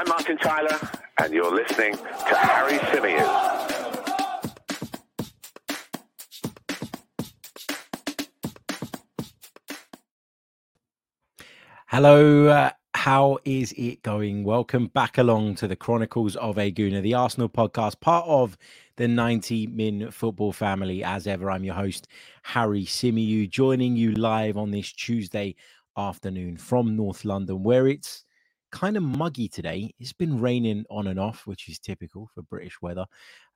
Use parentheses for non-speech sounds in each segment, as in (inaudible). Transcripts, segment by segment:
I'm Martin Tyler, and you're listening to Harry Symeou. Hello, uh, how is it going? Welcome back along to the Chronicles of a Gooner, the Arsenal podcast, part of the 90 Min football family. As ever, I'm your host, Harry Symeou, joining you live on this Tuesday afternoon from North London, where it's kind of muggy today. It's been raining on and off, which is typical for British weather.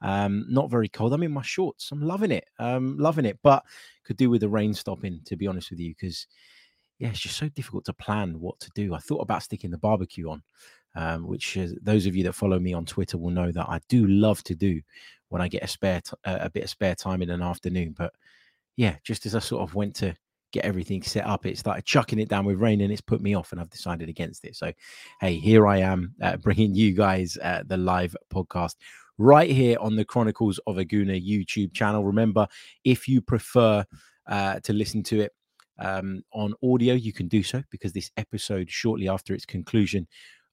Um, not very cold. I'm in my shorts. I'm loving it. Um, loving it, but could do with the rain stopping, to be honest with you, because yeah, it's just so difficult to plan what to do. I thought about sticking the barbecue on, um, which is, those of you that follow me on Twitter will know that I do love to do when I get a spare t- a bit of spare time in an afternoon. But yeah, just as I sort of went to get everything set up, it started chucking it down with rain, and it's put me off, and I've decided against it. So, hey, here I am uh, bringing you guys uh, the live podcast right here on the Chronicles of a Gooner YouTube channel. Remember, if you prefer uh, to listen to it um, on audio, you can do so because this episode, shortly after its conclusion,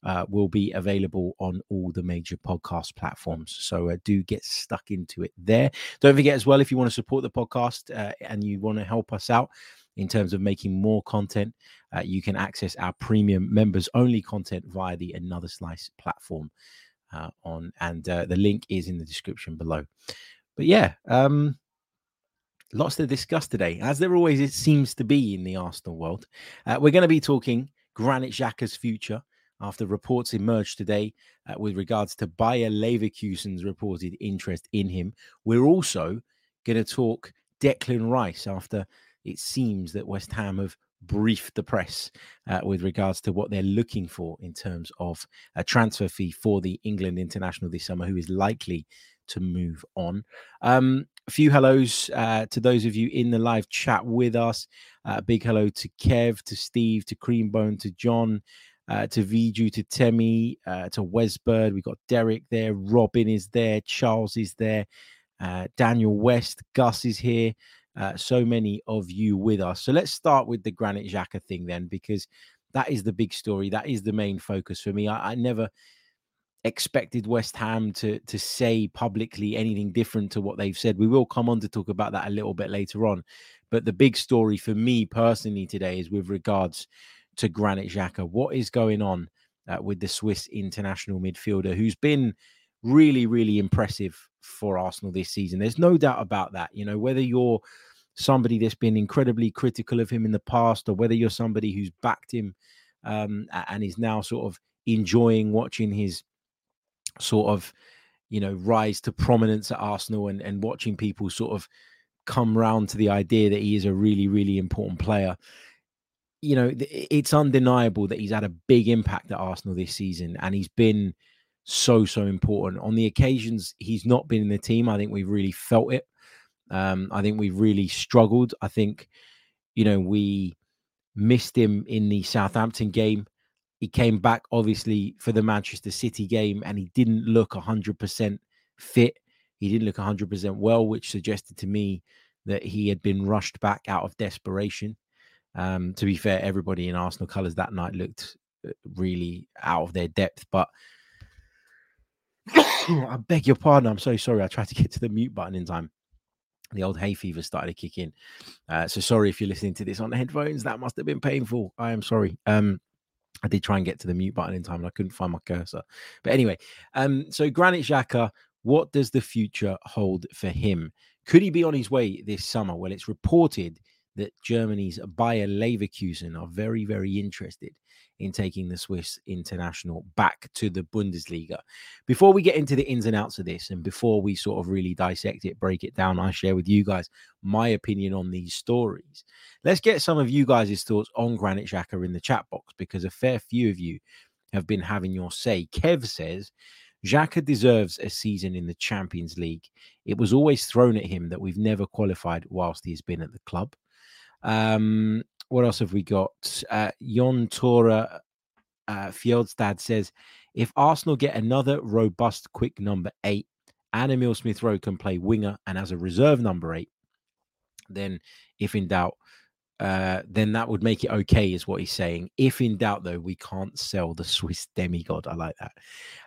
uh, will be available on all the major podcast platforms. So uh, do get stuck into it there. Don't forget as well, if you want to support the podcast uh, and you want to help us out in terms of making more content, uh, you can access our premium members only content via the Another Slice platform. Uh, on and uh, the link is in the description below. But yeah, um, lots to discuss today, as there always it seems to be in the Arsenal world. Uh, we're going to be talking Granit Xhaka's future after reports emerged today uh, with regards to Bayer Leverkusen's reported interest in him. We're also going to talk Declan Rice after it seems that West Ham have briefed the press uh, with regards to what they're looking for in terms of a transfer fee for the England international this summer, who is likely to move on. Um, a few hellos uh, to those of you in the live chat with us. Uh, a big hello to Kev, to Steve, to Creambone, to John, uh, to Viju, to Temi, uh, to Wesbird. We've got Derek there. Robin is there. Charles is there. Uh, Daniel West. Gus is here. Uh, so many of you with us. So let's start with the Granit Xhaka thing then, because that is the big story. That is the main focus for me. I, I never expected West Ham to to say publicly anything different to what they've said. We will come on to talk about that a little bit later on. But the big story for me personally today is with regards to Granit Xhaka. What is going on uh, with the Swiss international midfielder who's been really, really impressive for Arsenal this season? There's no doubt about that. You know, whether you're somebody that's been incredibly critical of him in the past or whether you're somebody who's backed him um, and is now sort of enjoying watching his sort of you know rise to prominence at Arsenal and and watching people sort of come round to the idea that he is a really really important player you know it's undeniable that he's had a big impact at Arsenal this season and he's been so so important on the occasions he's not been in the team I think we've really felt it um I think we've really struggled I think you know we missed him in the Southampton game. He came back, obviously, for the Manchester City game, and he didn't look 100% fit. He didn't look 100% well, which suggested to me that he had been rushed back out of desperation. Um, to be fair, everybody in Arsenal colours that night looked uh, really out of their depth. But (coughs) I beg your pardon. I'm so sorry. I tried to get to the mute button in time. The old hay fever started to kick in. Uh, so sorry if you're listening to this on headphones. That must have been painful. I am sorry. Um, I did try and get to the mute button in time and I couldn't find my cursor. But anyway, um, so Granit Xhaka, what does the future hold for him? Could he be on his way this summer? Well, it's reported that Germany's Bayer Leverkusen are very, very interested in taking the Swiss international back to the Bundesliga. Before we get into the ins and outs of this, and before we sort of really dissect it, break it down, I share with you guys my opinion on these stories. Let's get some of you guys' thoughts on Granit Xhaka in the chat box because a fair few of you have been having your say. Kev says, Xhaka deserves a season in the Champions League. It was always thrown at him that we've never qualified whilst he's been at the club. Um, what else have we got? Uh, Jon Tora uh, Fieldstad says, if Arsenal get another robust quick number eight, and Emil Smith Rowe can play winger and as a reserve number eight, then if in doubt, uh, then that would make it okay, is what he's saying. If in doubt, though, we can't sell the Swiss demigod. I like that.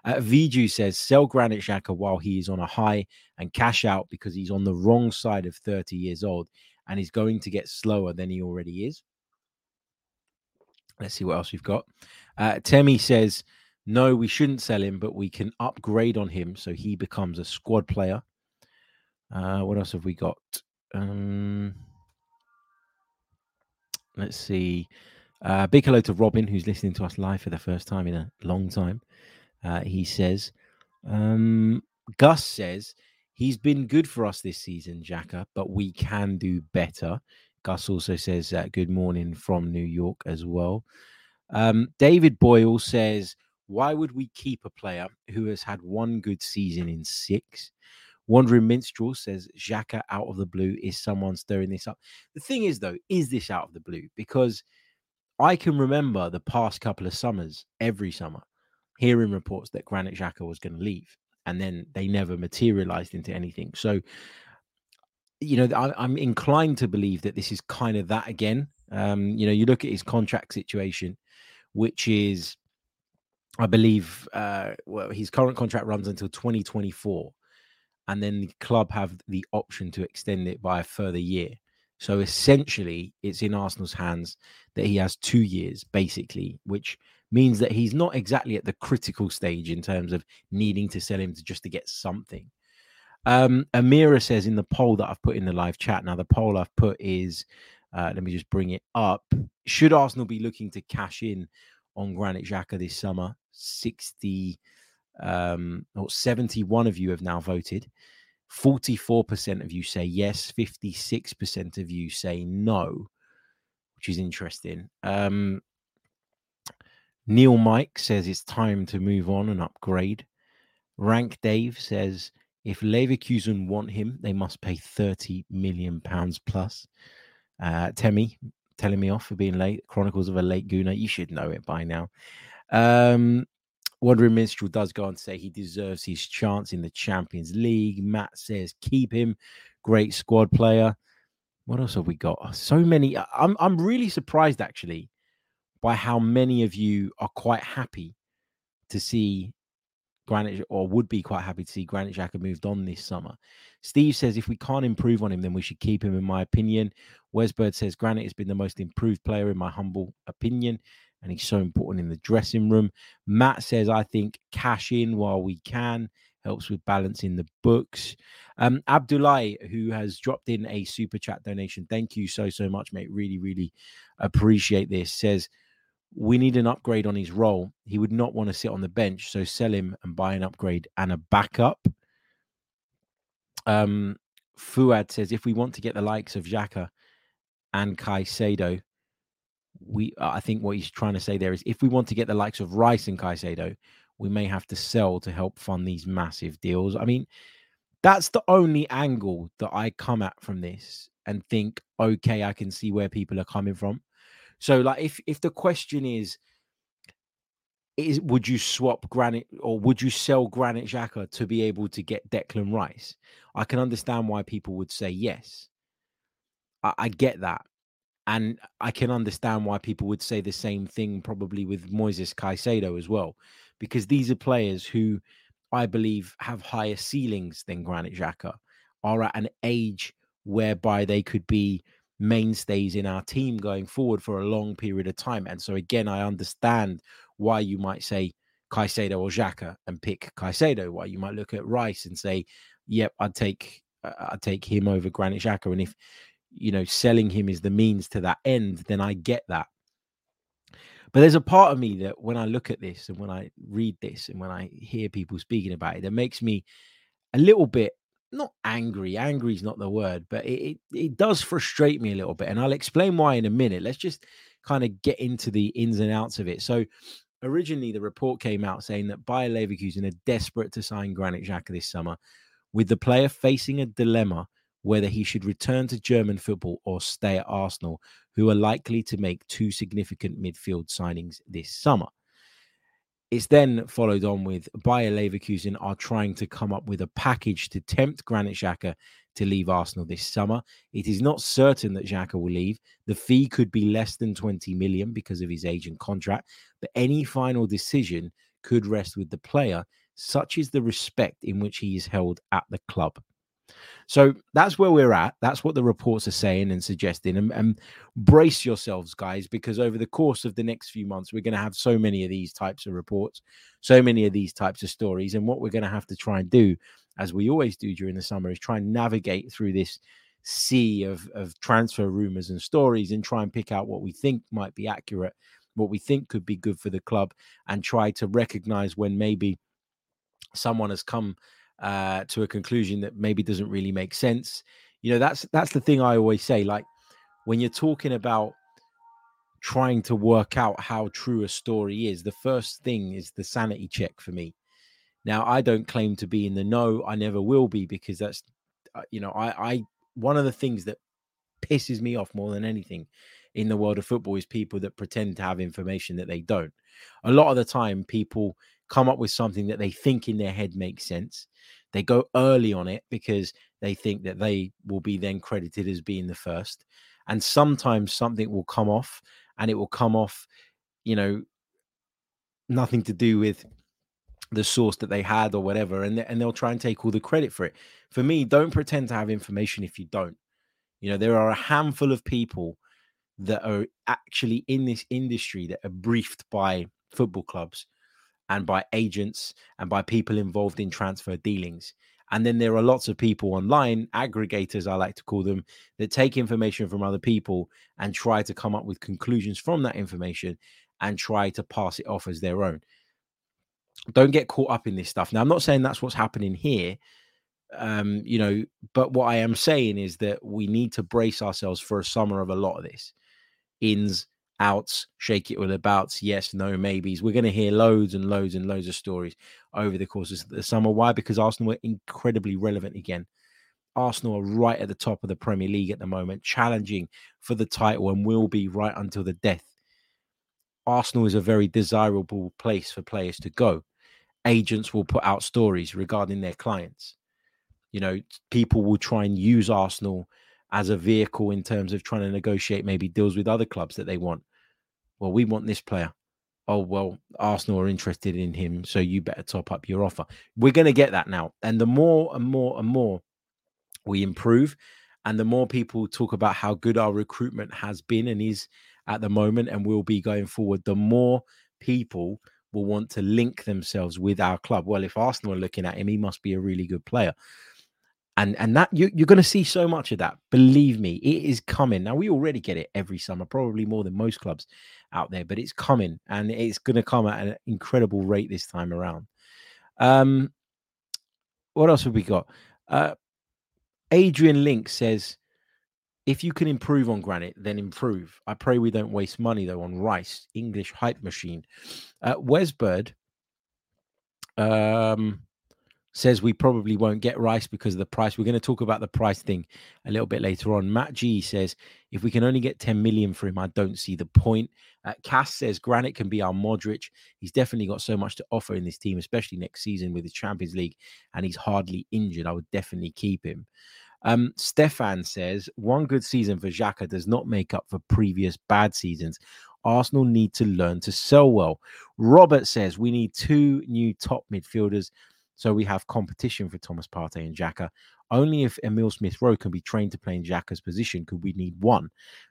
Uh, Viju says, sell Granit Xhaka while he is on a high and cash out because he's on the wrong side of 30 years old and he's going to get slower than he already is. Let's see what else we've got. Uh, Temi says, no, we shouldn't sell him, but we can upgrade on him so he becomes a squad player. Uh, what else have we got? Um, let's see. Uh, big hello to Robin, who's listening to us live for the first time in a long time. Uh, he says, um, Gus says, he's been good for us this season, Xhaka, but we can do better. Gus also says, uh, good morning from New York as well. Um, David Boyle says, why would we keep a player who has had one good season in six? Wandering Minstrel says Xhaka out of the blue. Is someone stirring this up? The thing is, though, is this out of the blue? Because I can remember the past couple of summers, every summer, hearing reports that Granit Xhaka was going to leave, and then they never materialized into anything. So, you know, I, am inclined to believe that this is kind of that again. Um, you know, you look at his contract situation, which is, I believe, uh, well, his current contract runs until 2024 and then the club have the option to extend it by a further year. So essentially, it's in Arsenal's hands that he has two years, basically, which means that he's not exactly at the critical stage in terms of needing to sell him to just to get something. Um, Amira says in the poll that I've put in the live chat. Now, the poll I've put is, uh, let me just bring it up. Should Arsenal be looking to cash in on Granit Xhaka this summer? 60 um, or 71 of you have now voted. 44% of you say yes, 56% of you say no, which is interesting. Um, Neil Mike says it's time to move on and upgrade. Rank Dave says if Leverkusen want him, they must pay 30 million pounds plus. Uh, Temi telling me off for being late. Chronicles of a Late Gooner. You should know it by now. Um, Wandering Minstrel does go on to say he deserves his chance in the Champions League. Matt says keep him. Great squad player. What else have we got? Oh, so many. I'm I'm really surprised actually by how many of you are quite happy to see Granit or would be quite happy to see Granit Xhaka moved on this summer. Steve says if we can't improve on him, then we should keep him, in my opinion. Wesbird says Granit has been the most improved player, in my humble opinion and he's so important in the dressing room. Matt says, I think cash in while we can helps with balancing the books. Um, Abdullah, who has dropped in a super chat donation, thank you so, so much, mate. Really, really appreciate this. Says, we need an upgrade on his role. He would not want to sit on the bench, so sell him and buy an upgrade and a backup. Um, Fuad says, if we want to get the likes of Xhaka and Caicedo, we uh, I think what he's trying to say there is if we want to get the likes of Rice and Caicedo, we may have to sell to help fund these massive deals. I mean, that's the only angle that I come at from this and think, okay, I can see where people are coming from. So, like, if if the question is, is would you swap Granit or would you sell Granit Xhaka to be able to get Declan Rice? I can understand why people would say yes. I, I get that. And I can understand why people would say the same thing probably with Moises Caicedo as well, because these are players who I believe have higher ceilings than Granit Xhaka, are at an age whereby they could be mainstays in our team going forward for a long period of time. And so again, I understand why you might say Caicedo or Xhaka and pick Caicedo. Why you might look at Rice and say, "Yep, I'd take uh, I'd take him over Granit Xhaka." And if you know, selling him is the means to that end, then I get that. But there's a part of me that when I look at this and when I read this and when I hear people speaking about it, that makes me a little bit not angry. Angry is not the word, but it, it, it does frustrate me a little bit. And I'll explain why in a minute. Let's just kind of get into the ins and outs of it. So originally the report came out saying that Bayer Leverkusen are desperate to sign Granit Xhaka this summer, with the player facing a dilemma whether he should return to German football or stay at Arsenal, who are likely to make two significant midfield signings this summer. It's then followed on with Bayer Leverkusen are trying to come up with a package to tempt Granit Xhaka to leave Arsenal this summer. It is not certain that Xhaka will leave. The fee could be less than 20 million because of his age and contract, but any final decision could rest with the player. Such is the respect in which he is held at the club. So that's where we're at. That's what the reports are saying and suggesting. And, and, brace yourselves, guys, because over the course of the next few months, we're going to have so many of these types of reports, so many of these types of stories. And what we're going to have to try and do, as we always do during the summer, is try and navigate through this sea of, of transfer rumors and stories and try and pick out what we think might be accurate, what we think could be good for the club, and try to recognize when maybe someone has come uh, to a conclusion that maybe doesn't really make sense. You know, that's that's the thing I always say. Like when you're talking about trying to work out how true a story is, the first thing is the sanity check for me. Now, I don't claim to be in the know. I never will be because that's, uh, you know, I, I, one of the things that pisses me off more than anything in the world of football is people that pretend to have information that they don't. A lot of the time, people come up with something that they think in their head makes sense. They go early on it because they think that they will be then credited as being the first. And sometimes something will come off and it will come off, you know, nothing to do with the source that they had or whatever. And, and they'll try and take all the credit for it. For me, don't pretend to have information if you don't. You know, there are a handful of people that are actually in this industry that are briefed by football clubs and by agents and by people involved in transfer dealings. And then there are lots of people online, aggregators, I like to call them, that take information from other people and try to come up with conclusions from that information and try to pass it off as their own. Don't get caught up in this stuff. Now, I'm not saying that's what's happening here, um, you know, but what I am saying is that we need to brace ourselves for a summer of a lot of this ins, outs, shake it with abouts, yes, no, maybes. We're going to hear loads and loads and loads of stories over the course of the summer. Why? Because Arsenal were incredibly relevant again. Arsenal are right at the top of the Premier League at the moment, challenging for the title and will be right until the death. Arsenal is a very desirable place for players to go. Agents will put out stories regarding their clients. You know, people will try and use Arsenal as a vehicle in terms of trying to negotiate maybe deals with other clubs that they want. Well, we want this player. Oh, well, Arsenal are interested in him, so you better top up your offer. We're going to get that now. And the more and more and more we improve, and the more people talk about how good our recruitment has been and is at the moment and will be going forward, the more people will want to link themselves with our club. Well, if Arsenal are looking at him, he must be a really good player and and that you, you're going to see so much of that. Believe me it is coming. Now we already get it every summer probably more than most clubs out there but it's coming and it's going to come at an incredible rate this time around. Um what else have we got? Uh adrian link says if you can improve on Granit then improve. I pray we don't waste money though on rice. English hype machine. Uh wesbird um says we probably won't get Rice because of the price. We're going to talk about the price thing a little bit later on. Matt G says if we can only get 10 million for him, I don't see the point. Uh, Cass says Granit can be our Modric. He's definitely got so much to offer in this team, especially next season with the Champions League, and he's hardly injured. I would definitely keep him. Um, Stefan says one good season for Xhaka does not make up for previous bad seasons. Arsenal need to learn to sell well. Robert says we need two new top midfielders so we have competition for Thomas Partey and Xhaka. Only if Emil Smith Rowe can be trained to play in Xhaka's position could we need one.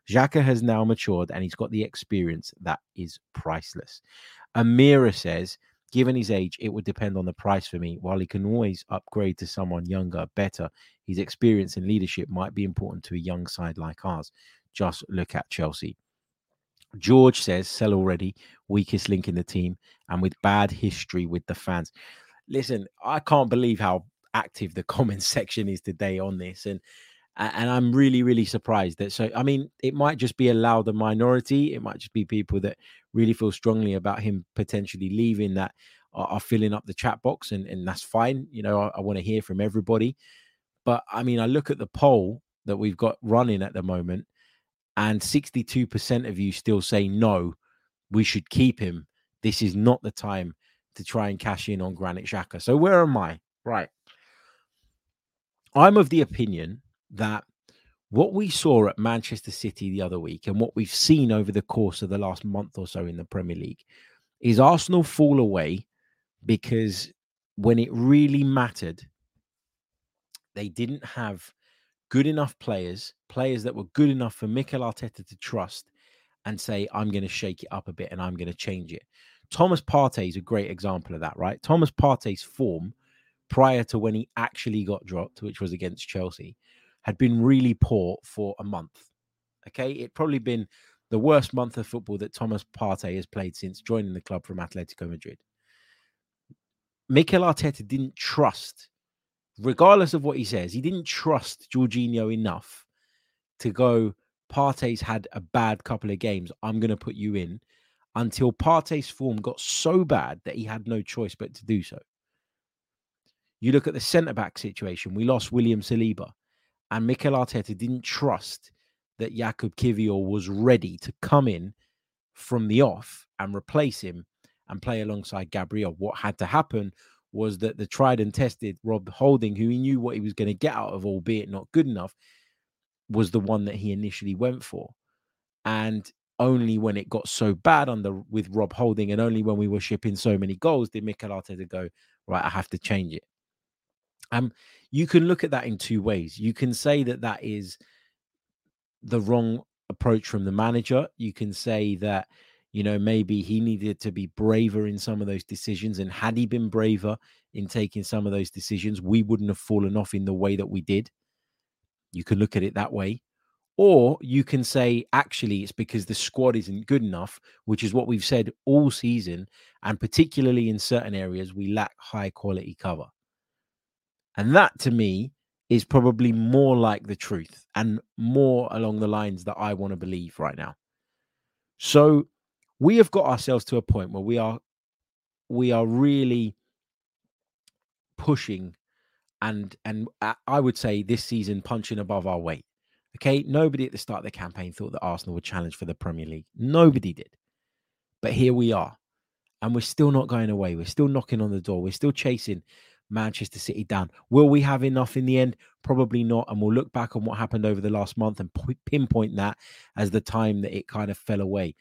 Xhaka has now matured and he's got the experience that is priceless. Amira says, given his age, it would depend on the price for me. While he can always upgrade to someone younger, better, his experience and leadership might be important to a young side like ours. Just look at Chelsea. George says, sell already, weakest link in the team, and with bad history with the fans listen, I can't believe how active the (laughs) comment section is today on this, and and I'm really really surprised that. So I mean, it might just be a louder minority. It might just be people that really feel strongly about him potentially leaving that are, are filling up the chat box, and and that's fine. You know, I, I want to hear from everybody, but I mean, I look at the poll that we've got running at the moment, and 62% of you still say no, we should keep him. This is not the time to try and cash in on Granit Xhaka. So where am I? Right. I'm of the opinion that what we saw at Manchester City the other week and what we've seen over the course of the last month or so in the Premier League is Arsenal fall away because when it really mattered, they didn't have good enough players, players that were good enough for Mikel Arteta to trust and say, I'm going to shake it up a bit and I'm going to change it. Thomas Partey is a great example of that, right? Thomas Partey's form prior to when he actually got dropped, which was against Chelsea, had been really poor for a month. Okay, it probably been the worst month of football that Thomas Partey has played since joining the club from Atletico Madrid. Mikel Arteta didn't trust, regardless of what he says, he didn't trust Jorginho enough to go. Partey's had a bad couple of games. I'm going to put you in until Partey's form got so bad that he had no choice but to do so. You look at the centre back situation, we lost William Saliba, and Mikel Arteta didn't trust that Jakub Kiwior was ready to come in from the off and replace him and play alongside Gabriel. What had to happen was that the tried and tested Rob Holding, who he knew what he was going to get out of, albeit not good enough, was the one that he initially went for. And only when it got so bad under with Rob Holding, and only when we were shipping so many goals did Mikel Arteta go right. I have to change it. Um, you can look at that in two ways. You can say that that is the wrong approach from the manager. You can say that you know maybe he needed to be braver in some of those decisions, and had he been braver in taking some of those decisions, we wouldn't have fallen off in the way that we did. You can look at it that way. Or you can say, actually, it's because the squad isn't good enough, which is what we've said all season. And particularly in certain areas, we lack high quality cover. And that to me is probably more like the truth and more along the lines that I want to believe right now. So we have got ourselves to a point where we are we are really pushing and and uh, I would say this season punching above our weight. Okay, nobody at the start of the campaign thought that Arsenal would challenge for the Premier League. Nobody did. But here we are. And we're still not going away. We're still knocking on the door. We're still chasing Manchester City down. Will we have enough in the end? Probably not. And we'll look back on what happened over the last month and pinpoint that as the time that it kind of fell away.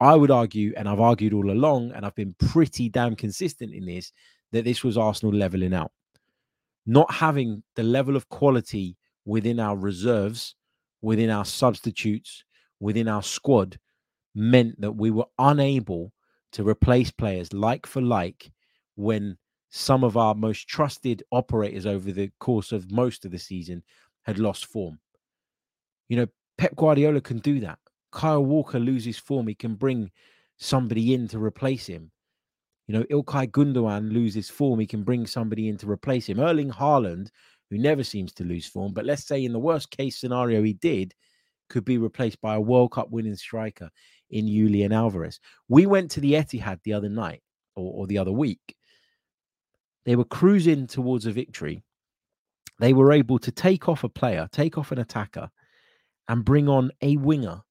I would argue, and I've argued all along, and I've been pretty damn consistent in this, that this was Arsenal leveling out. Not having the level of quality within our reserves within our substitutes, within our squad, meant that we were unable to replace players like for like when some of our most trusted operators over the course of most of the season had lost form. You know, Pep Guardiola can do that. Kyle Walker loses form, he can bring somebody in to replace him. You know, Ilkay Gundogan loses form, he can bring somebody in to replace him. Erling Haaland who never seems to lose form. But let's say in the worst case scenario, he did, could be replaced by a World Cup winning striker in Julian Alvarez. We went to the Etihad the other night or, or the other week, they were cruising towards a victory. They were able to take off a player, take off an attacker, and bring on a winger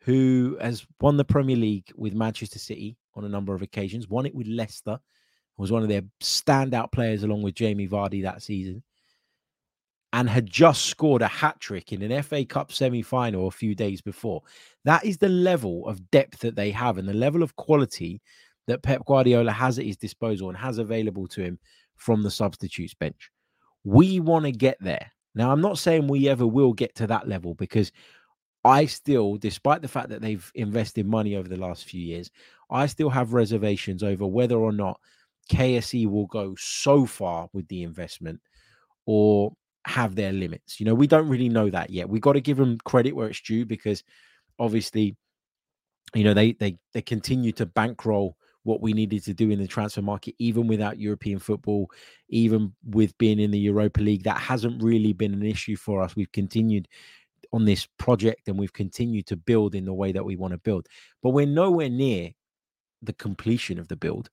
who has won the Premier League with Manchester City on a number of occasions, won it with Leicester, was one of their standout players along with Jamie Vardy that season, and had just scored a hat trick in an FA Cup semi final a few days before. That is the level of depth that they have and the level of quality that Pep Guardiola has at his disposal and has available to him from the substitutes bench. We want to get there. Now, I'm not saying we ever will get to that level because I still, despite the fact that they've invested money over the last few years, I still have reservations over whether or not KSE will go so far with the investment or have their limits. You know, we don't really know that yet. We got to give them credit where it's due because obviously, you know, they they they continue to bankroll what we needed to do in the transfer market, even without European football, even with being in the Europa League. That hasn't really been an issue for us. We've continued on this project and we've continued to build in the way that we want to build. But we're nowhere near the completion of the build.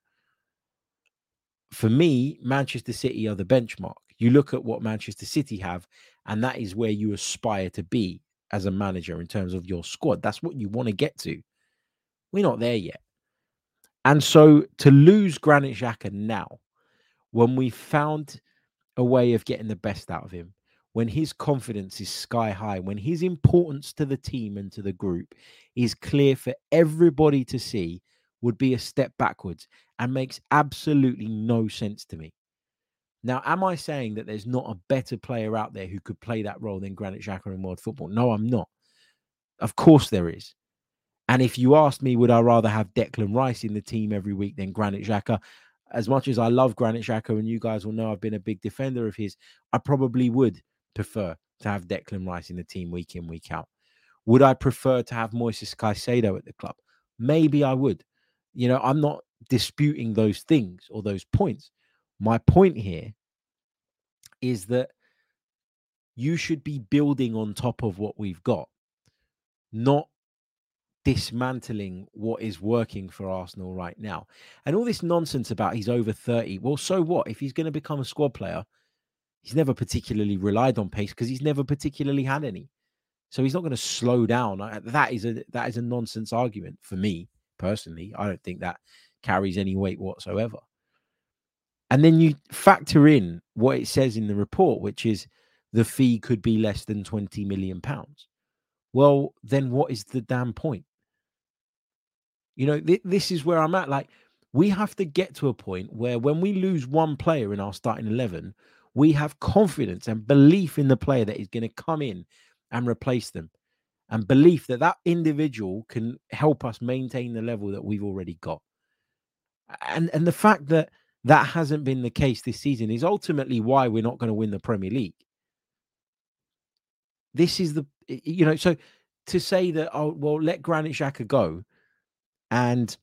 For me, Manchester City are the benchmark. You look at what Manchester City have, and that is where you aspire to be as a manager in terms of your squad. That's what you want to get to. We're not there yet. And so to lose Granit Xhaka now, when we found a way of getting the best out of him, when his confidence is sky high, when his importance to the team and to the group is clear for everybody to see, would be a step backwards and makes absolutely no sense to me. Now, am I saying that there's not a better player out there who could play that role than Granit Xhaka in world football? No, I'm not. Of course there is. And if you asked me, would I rather have Declan Rice in the team every week than Granit Xhaka? As much as I love Granit Xhaka, and you guys will know I've been a big defender of his, I probably would prefer to have Declan Rice in the team week in, week out. Would I prefer to have Moises Caicedo at the club? Maybe I would. You know, I'm not disputing those things or those points. My point here is that you should be building on top of what we've got, not dismantling what is working for Arsenal right now. And all this nonsense about he's over 30. Well, so what? If he's going to become a squad player, he's never particularly relied on pace because he's never particularly had any. So he's not going to slow down. That is a that is a nonsense argument for me personally. I don't think that carries any weight whatsoever. And then you factor in what it says in the report, which is the fee could be less than 20 million pounds. Well, then what is the damn point? You know, th- this is where I'm at. Like, we have to get to a point where when we lose one player in our starting 11, we have confidence and belief in the player that is going to come in and replace them and belief that that individual can help us maintain the level that we've already got and and the fact that that hasn't been the case this season is ultimately why we're not going to win the premier league this is the you know so to say that oh well let granit Xhaka go and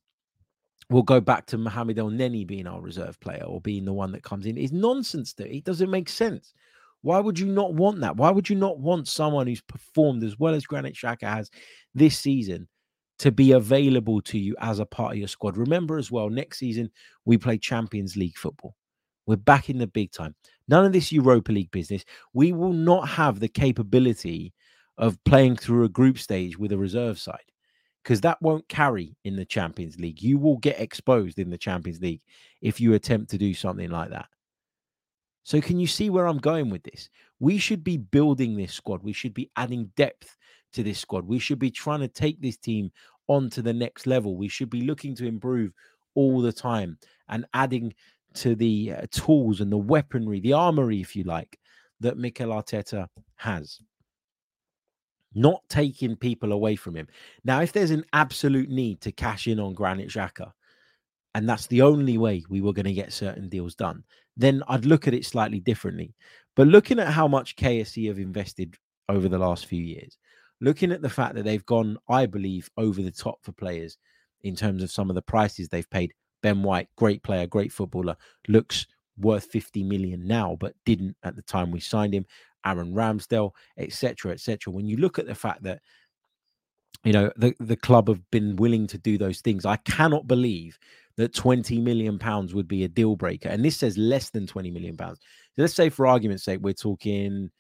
we'll go back to Mohamed Elneny being our reserve player or being the one that comes in is nonsense. To it doesn't make sense. Why would you not want that? Why would you not want someone who's performed as well as Granit Xhaka has this season to be available to you as a part of your squad? Remember as well, next season we play Champions League football. We're back in the big time. None of this Europa League business. We will not have the capability of playing through a group stage with a reserve side because that won't carry in the Champions League. You will get exposed in the Champions League if you attempt to do something like that. So, can you see where I'm going with this? We should be building this squad. We should be adding depth to this squad. We should be trying to take this team on to the next level. We should be looking to improve all the time and adding to the uh, tools and the weaponry, the armory, if you like, that Mikel Arteta has not taking people away from him. Now, if there's an absolute need to cash in on Granit Xhaka, and that's the only way we were going to get certain deals done, then I'd look at it slightly differently. But looking at how much KSE have invested over the last few years, looking at the fact that they've gone, I believe, over the top for players in terms of some of the prices they've paid. Ben White, great player, great footballer, looks worth 50 million now, but didn't at the time we signed him. Aaron Ramsdale, etc., etc. When you look at the fact that you know the the club have been willing to do those things, I cannot believe that 20 million pounds would be a deal breaker. And this says less than 20 million pounds. So let's say, for argument's sake, we're talking,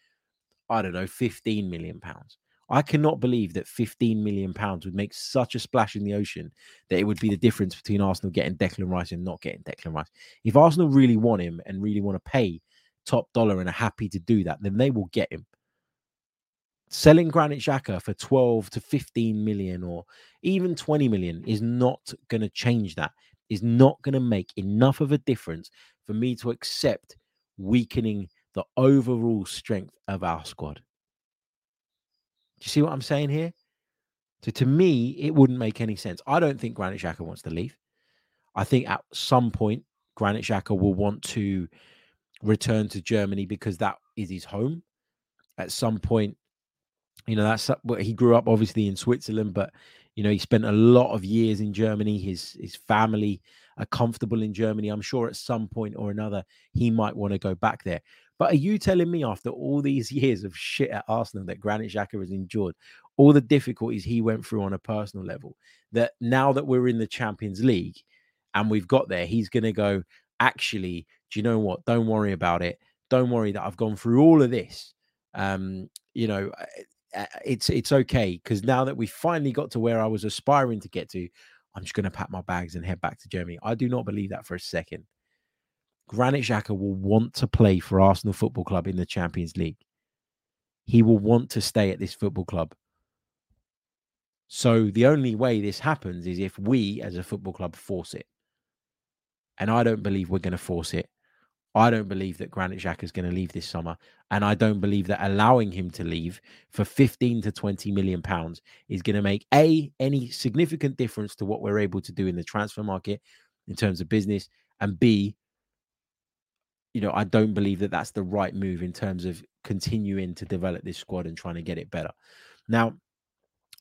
I don't know, 15 million pounds. I cannot believe that 15 million pounds would make such a splash in the ocean that it would be the difference between Arsenal getting Declan Rice and not getting Declan Rice. If Arsenal really want him and really want to pay top dollar and are happy to do that, then they will get him. Selling Granit Xhaka for 12 to 15 million or even 20 million is not going to change that, is not going to make enough of a difference for me to accept weakening the overall strength of our squad. Do you see what I'm saying here? So to me, it wouldn't make any sense. I don't think Granit Xhaka wants to leave. I think at some point, Granit Xhaka will want to return to Germany because that is his home. At some point, you know, that's what he grew up obviously in Switzerland, but you know, he spent a lot of years in Germany. His his family are comfortable in Germany. I'm sure at some point or another he might want to go back there. But are you telling me after all these (laughs) years of shit at Arsenal that Granit Xhaka has endured, all the difficulties he went through on a personal level, that now that we're in the Champions League and we've got there, he's going to go, actually, do you know what? Don't worry about it. Don't worry that I've gone through all of this. Um, you know, it's it's okay because now that we finally got to where I was aspiring to get to, I'm just going to pack my bags and head back to Germany. I do not believe that for a second. Granit Xhaka will want to play for Arsenal Football Club in the Champions League. He will want to stay at this football club. So the only way this happens is if we as a football club force it. And I don't believe we're going to force it. I don't believe that Granit Xhaka is going to leave this summer. And I don't believe that allowing him to leave for 15 to 20 million pounds is going to make A, any significant difference to what we're able to do in the transfer market in terms of business, and B, you know, I don't believe that that's the right move in terms of continuing to develop this squad and trying to get it better. Now,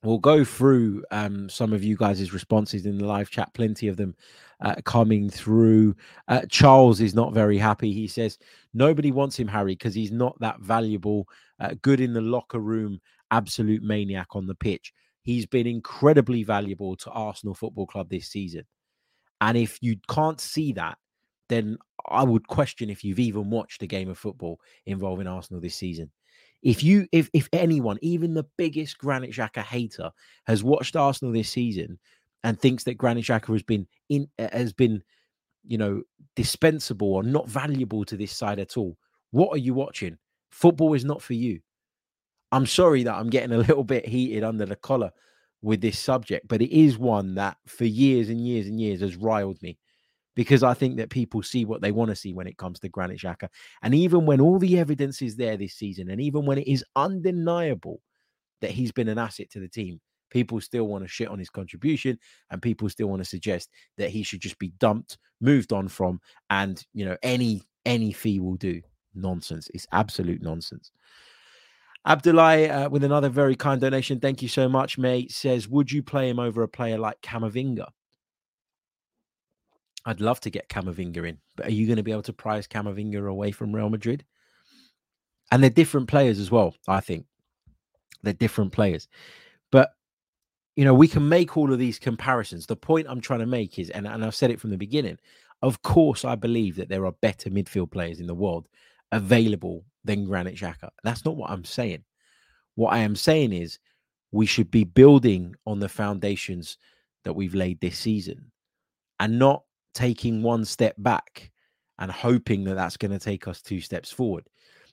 we'll go through um, some of you guys' responses in the live chat, plenty of them uh, coming through. Uh, Charles is not very happy. He says, Nobody wants him, Harry, because he's not that valuable, uh, good in the locker room, absolute maniac on the pitch. He's been incredibly valuable to Arsenal Football Club this season. And if you can't see that, then I would question if you've even watched a game of football involving Arsenal this season. If you, if if anyone, even the biggest Granit Xhaka hater, has watched Arsenal this season and thinks that Granit Xhaka has been in has been, you know, dispensable or not valuable to this side at all, what are you watching? Football is not for you. I'm sorry that I'm getting a little bit heated under the collar with this subject, but it is one that for years and years and years has riled me because I think that people see what they want to see when it comes to Granit Xhaka. And even when all the evidence is there this season, and even when it is undeniable that he's been an asset to the team, people still want to shit on his contribution and people still want to suggest that he should just be dumped, moved on from, and you know, any any fee will do. Nonsense. It's absolute nonsense. Abdullah, uh, with another very kind donation. Thank you so much, mate. Says, would you play him over a player like Camavinga? I'd love to get Camavinga in, but are you going to be able to prize Camavinga away from Real Madrid? And they're different players as well, I think. They're different players. But, you know, we can make all of these comparisons. The point I'm trying to make is, and, and I've said it from the beginning, of course, I believe that there are better midfield players in the world available than Granit Xhaka. That's not what I'm saying. What I am saying is we should be building on the foundations that we've laid this season and not taking one step back and hoping that that's going to take us two steps forward.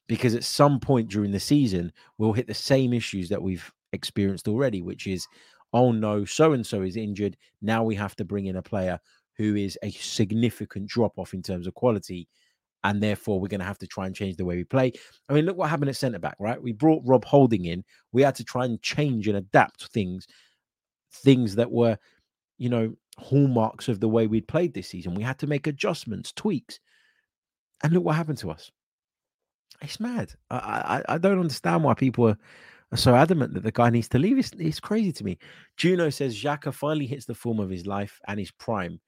Because at some point during the season, we'll hit the same issues that we've experienced already, which is, oh no, so and so is injured. Now we have to bring in a player who is a significant drop off in terms of quality. And therefore, we're going to have to try and change the way we play. I mean, look what happened at centre back, right? We brought Rob Holding in. We had to try and change and adapt things, things that were, you know, hallmarks of the way we'd played this season. We had to make adjustments, tweaks. And look what happened to us. It's mad. I, I, I don't understand why people are, so adamant that the guy needs to leave. It's, it's crazy to me. Juno says Xhaka finally hits the form of his life and his prime.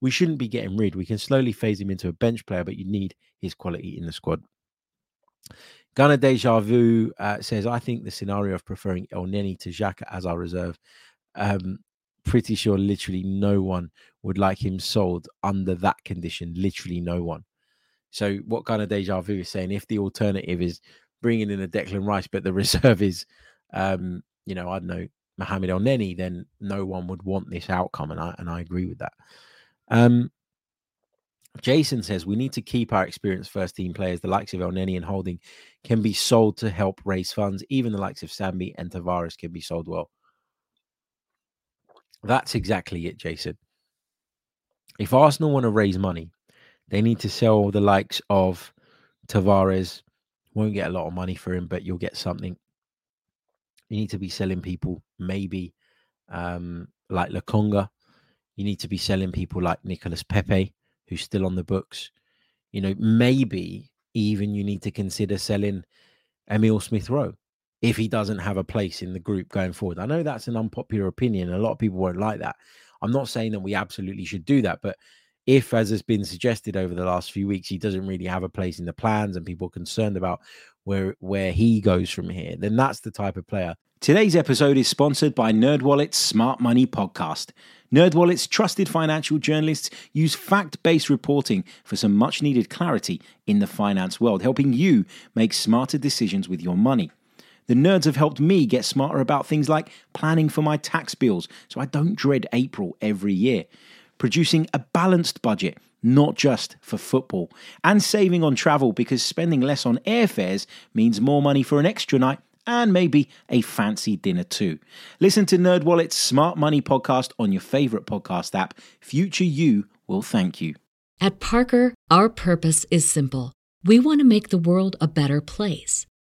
We shouldn't be getting rid. We can slowly phase him into a bench player, but you need his quality in the squad. Gunnar Deja Vu uh, says, I think the scenario of preferring Elneny to Xhaka as our reserve um, pretty sure literally no one would like him sold under that condition. Literally no one. So what kind of deja vu is saying if the alternative is bringing in a Declan Rice, but the (laughs) reserve is, um, you know, I don't know, Mohamed Elneny, then no one would want this outcome, and I and I agree with that. Um, Jason says we need to keep our experienced first team players, the likes of Elneny and Holding, can be sold to help raise funds. Even the likes of Sambi and Tavares can be sold well. That's exactly it, Jason. If Arsenal want to raise money, they need to sell the likes of Tavares. Won't get a lot of money for him, but you'll get something. You need to be selling people, maybe um, like Lokonga. You need to be selling people like Nicolas Pepe, who's still on the books. You know, maybe even you need to consider selling Emil Smith Rowe if he doesn't have a place in the group going forward. I know that's an unpopular opinion. A lot of people won't like that. I'm not saying that we absolutely should do that, but if, as has been suggested over the last few weeks, he doesn't really have a place in the plans and people are concerned about where where he goes from here, then that's the type of player. Today's episode is sponsored by NerdWallet's Smart Money Podcast. NerdWallet's trusted financial journalists use fact-based reporting for some much-needed clarity in the finance world, helping you make smarter decisions with your money. The nerds have helped me get smarter about things like planning for my tax bills so I don't dread April every year, producing a balanced budget, not just for football, and saving on travel because spending less on airfares means more money for an extra night and maybe a fancy dinner too. Listen to NerdWallet's Smart Money podcast on your favorite podcast app. Future you will thank you. At Parker, our purpose is simple. We want to make the world a better place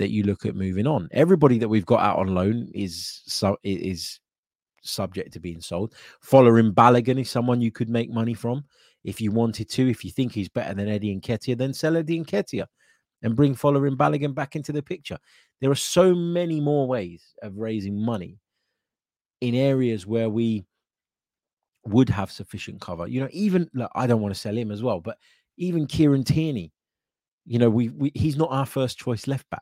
that you look at moving on. Everybody that we've got out on loan is so is subject to being sold. Folarin Balogun is someone you could make money from if you wanted to. If you think he's better than Eddie Nketiah, then sell Eddie Nketiah and bring Folarin Balogun back into the picture. There are so many more ways of raising money in areas where we would have sufficient cover. You know, even look, I don't want to sell him as well, but even Kieran Tierney, you know, we, we he's not our first choice left back.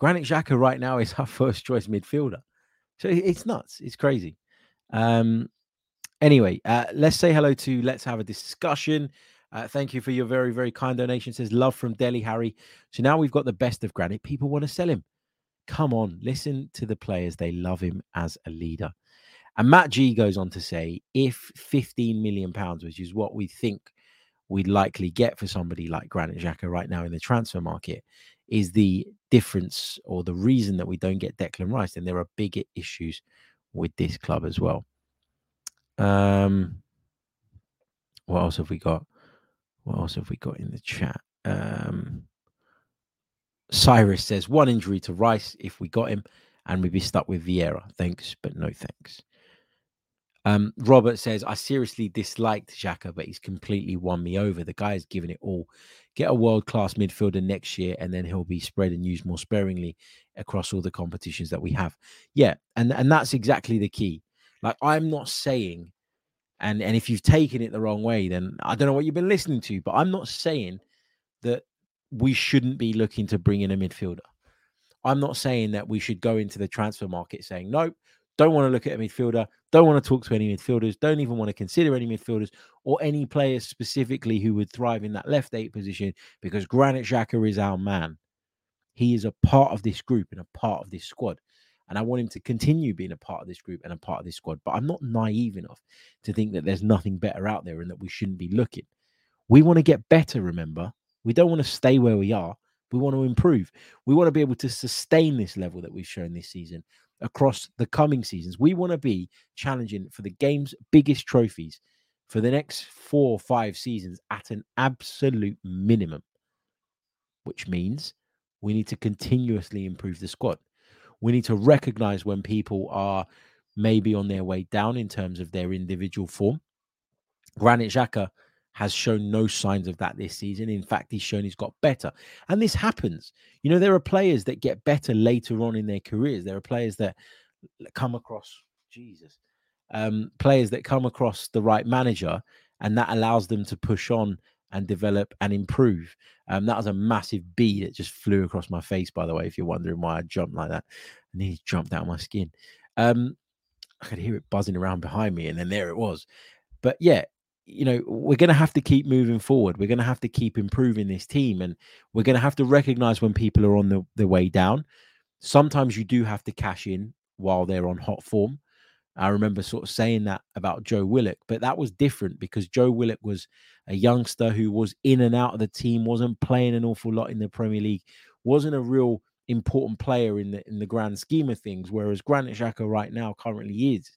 Granit Xhaka right now is (laughs) our first choice midfielder. So it's nuts. It's crazy. Um, anyway, uh, let's say hello to let's have a discussion. Uh, thank you for your very, very kind donation. Says love from Delhi, Harry. So now we've got the best of Granit. People want to sell him. Come on, listen to the players. They love him as a leader. And Matt G goes on to say, if 15 million pounds, which is what we think we'd likely get for somebody like Granit Xhaka right now in the transfer market, is the difference or the reason that we don't get Declan Rice, then there are bigger issues with this club as well. Um, what else have we got? What else have we got in the chat? Um, Cyrus says one injury to Rice if we got him, and we'd be stuck with Vieira. Thanks, but no thanks. Um, Robert says, I seriously disliked Xhaka, but he's completely won me over. The guy has given it all. Get a world class midfielder next year, and then he'll be spread and used more sparingly across all the competitions that we have. Yeah, and, and that's exactly the key. Like, I'm not saying, and, and if you've taken it the wrong way, then I don't know what you've been listening to, but I'm not saying that we shouldn't be looking to bring in a midfielder. I'm not saying that we should go into the transfer market saying, nope, don't want to look at a midfielder, don't want to talk to any midfielders, don't even want to consider any midfielders or any players specifically who would thrive in that left eight position because Granit Xhaka is our man. He is a part of this group and a part of this squad. And I want him to continue being a part of this group and a part of this squad. But I'm not naive enough to think that there's nothing better out there and that we shouldn't be looking. We want to get better, remember? We don't want to stay where we are. We want to improve. We want to be able to sustain this level that we've shown this season across the coming seasons. We want to be challenging for the game's biggest trophies for the next four or five seasons at an absolute minimum, which means we need to continuously improve the squad. We need to recognize when people are maybe on their way down in terms of their individual form. Granit Xhaka has shown no signs of that this season. In fact, he's shown he's got better. And this happens. You know, there are players that get better later on in their careers. There are players that come across, Jesus, um, players that come across the right manager, and that allows them to push on and develop and improve. Um, that was a massive bee that just flew across my face, by the way, if you're wondering why I jumped like that. I nearly jumped out of my skin. Um, I could hear it buzzing around behind me, and then there it was. But yeah, you know, we're going to have to keep moving forward. We're going to have to keep improving this team, and we're going to have to recognize when people are on the, the way down. Sometimes you do have to cash in while they're on hot form. I remember sort of saying that about Joe Willock, but that was different because Joe Willock was a youngster who was in and out of the team, wasn't playing an awful lot in the Premier League, wasn't a real important player in the in the grand scheme of things. Whereas Granit Xhaka right now currently is,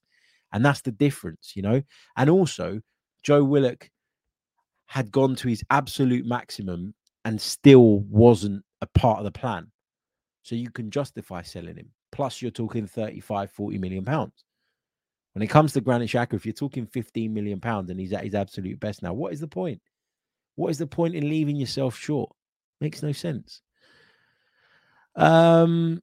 and that's the difference, you know. And also, Joe Willock had gone to his absolute maximum and still wasn't a part of the plan. So you can justify selling him. Plus, you're talking 35, 40 million pounds. When it comes to Granit Xhaka, if you're talking 15 million pounds and he's at his absolute best now, what is the point? What is the point in leaving yourself short? Makes no sense. Um,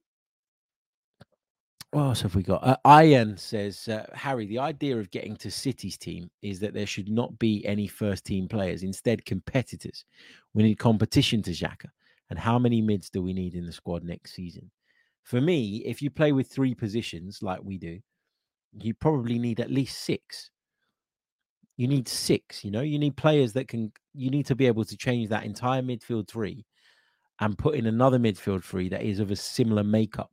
what else have we got? Uh, Ian says, uh, Harry, the idea of getting to City's team is that there should not be any first team players, instead, competitors. We need competition to Xhaka. And how many mids do we need in the squad next season? For me, if you play with three positions like we do, you probably need at least six. You need six, you know, you need players that can, you need to be able to change that entire midfield three and put in another midfield three that is of a similar makeup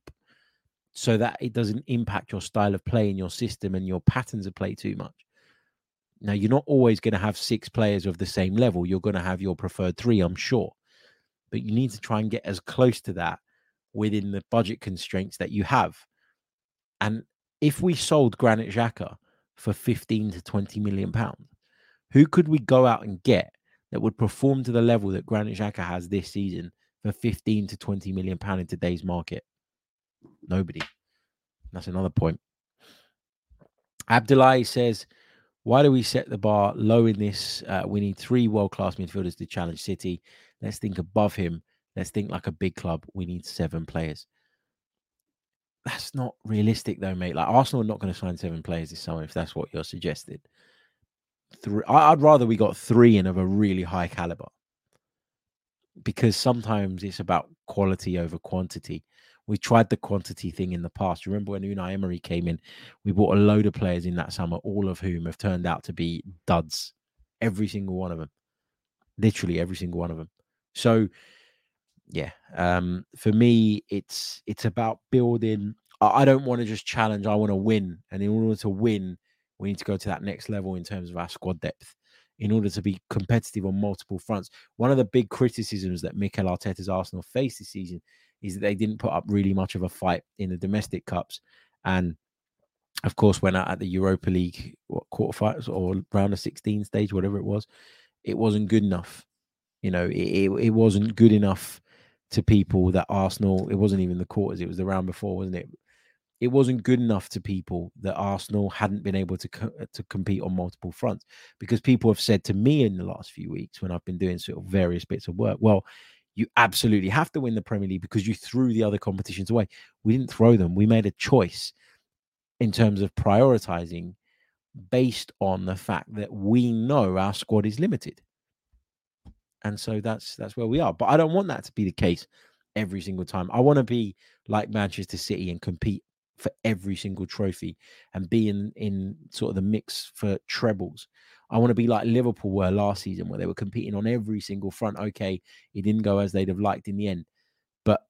so that it doesn't impact your style of play and your system and your patterns of play too much. Now, you're not always going to have six players of the same level. You're going to have your preferred three, I'm sure. But you need to try and get as close to that within the budget constraints that you have. And if we sold Granit Xhaka for 15 to 20 million pounds, who could we go out and get that would perform to the level that Granit Xhaka has this season for 15 to 20 million pound in today's market? Nobody. That's another point. Abdullahi says, why do we set the bar low in this? Uh, we need three world class midfielders to challenge City. Let's think above him. Let's think like a big club. We need seven players. That's not realistic, though, mate. Like Arsenal are not going to sign seven players this summer if that's what you're suggesting. Three, I'd rather we got three and of a really high caliber because sometimes it's about quality over quantity we tried the quantity thing in the past. Remember when Unai Emery came in, we bought a load of players in that summer, all of whom have turned out to be duds. Every single one of them. Literally every single one of them. So yeah, um, for me, it's it's about building. I, I don't want to just challenge, I want to win. And in order to win, we need to go to that next level in terms of our squad depth in order to be competitive on multiple fronts. One of the big criticisms that Mikel Arteta's Arsenal faced this season is that they didn't put up really much of a fight in the domestic cups, and of course, when at the Europa League what, quarterfinals or round of 16 stage, whatever it was, it wasn't good enough. You know, it, it, it wasn't good enough to people that Arsenal. It wasn't even the quarters; it was the round before, wasn't it? It wasn't good enough to people that Arsenal hadn't been able to co- to compete on multiple fronts because people have said to me in the last few weeks when I've been doing sort of various bits of work, well, you absolutely have to win the Premier League because you threw the other competitions away. We didn't throw them. We made a choice in terms of prioritizing based on the fact that we know our squad is limited. And so that's that's where we are. But I don't want that to be the case every single time. I want to be like Manchester City and compete for every single trophy and be in in sort of the mix for trebles. I want to be like Liverpool were last season, where they were competing on every single front. Okay, it didn't go as they'd have liked in the end, but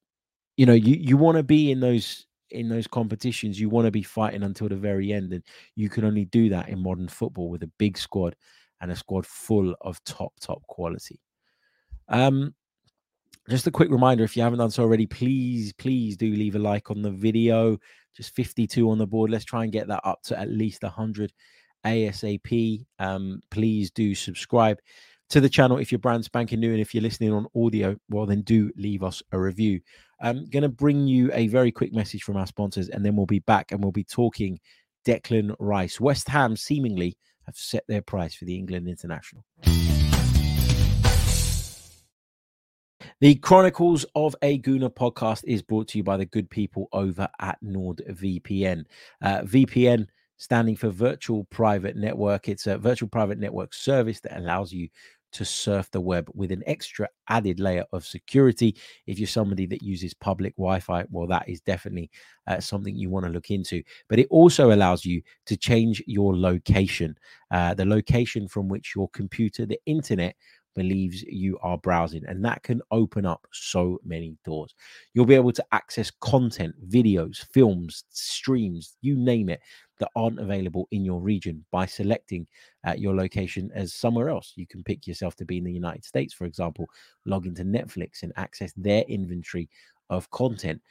you know, you you want to be in those in those competitions. You want to be fighting until the very end, and you can only do that in modern football with a big squad and a squad full of top, top quality. Um, just a quick reminder if you haven't done so already, please, please do leave a like on the video. Just 52 on the board. Let's try and get that up to at least 100 ASAP. Um, please do subscribe to the channel if you're brand spanking new and if you're listening on audio well then do leave us a review i'm going to bring you a very quick message from our sponsors and then we'll be back and we'll be talking declan rice west ham seemingly have set their price for the england international The Chronicles of a Gooner podcast is brought to you by the good people over at NordVPN. Uh, VPN standing for Virtual Private Network. It's a virtual private network service that allows you to surf the web with an extra added layer of security. If you're somebody that uses public Wi Fi, well, that is definitely uh, something you want to look into. But it also allows you to change your location, uh, the location from which your computer, the internet, believes you are browsing. And that can open up so many doors. You'll be able to access content, videos, films, streams, you name it, that aren't available in your region by selecting uh, your location as somewhere else. You can pick yourself to be in the United States, for example, log into Netflix and access their inventory of content.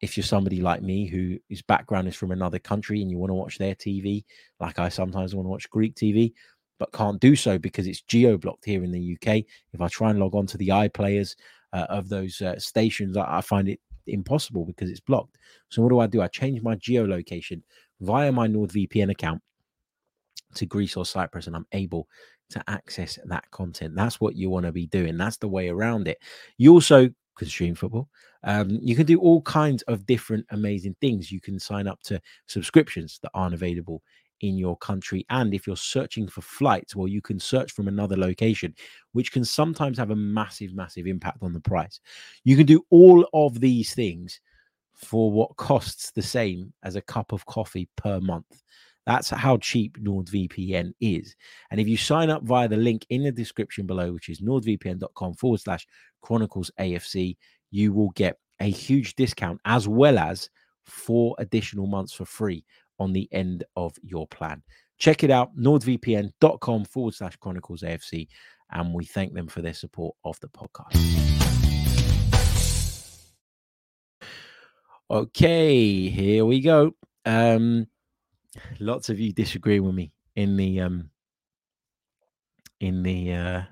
If you're somebody like me who whose background is from another country and you want to watch their TV, like I sometimes want to watch Greek TV, but can't do so because it's geo blocked here in the UK. If I try and log on to the iPlayers uh, of those uh, stations, I, I find it impossible because it's blocked. So what do I do? I change my geolocation via my NordVPN account to Greece or Cyprus, and I'm able to access that content. That's what you want to be doing. That's the way around it. You also can stream football. Um, you can do all kinds of different amazing things. You can sign up to subscriptions that aren't available in your country. And if you're searching for flights, well, you can search from another location, which can sometimes have a massive, massive impact on the price. You can do all of these things for what costs the same as a cup of coffee per month. That's how cheap NordVPN is. And if you sign up via the link in the description below, which is nordvpn.com forward slash chronicles AFC, you will get a huge discount as well as four additional months for free on the end of your plan. Check it out, nordvpn.com forward slash chronicles AFC. And we thank them for their support of the podcast. Okay, here we go. Um, lots of you disagree with me in the um in the uh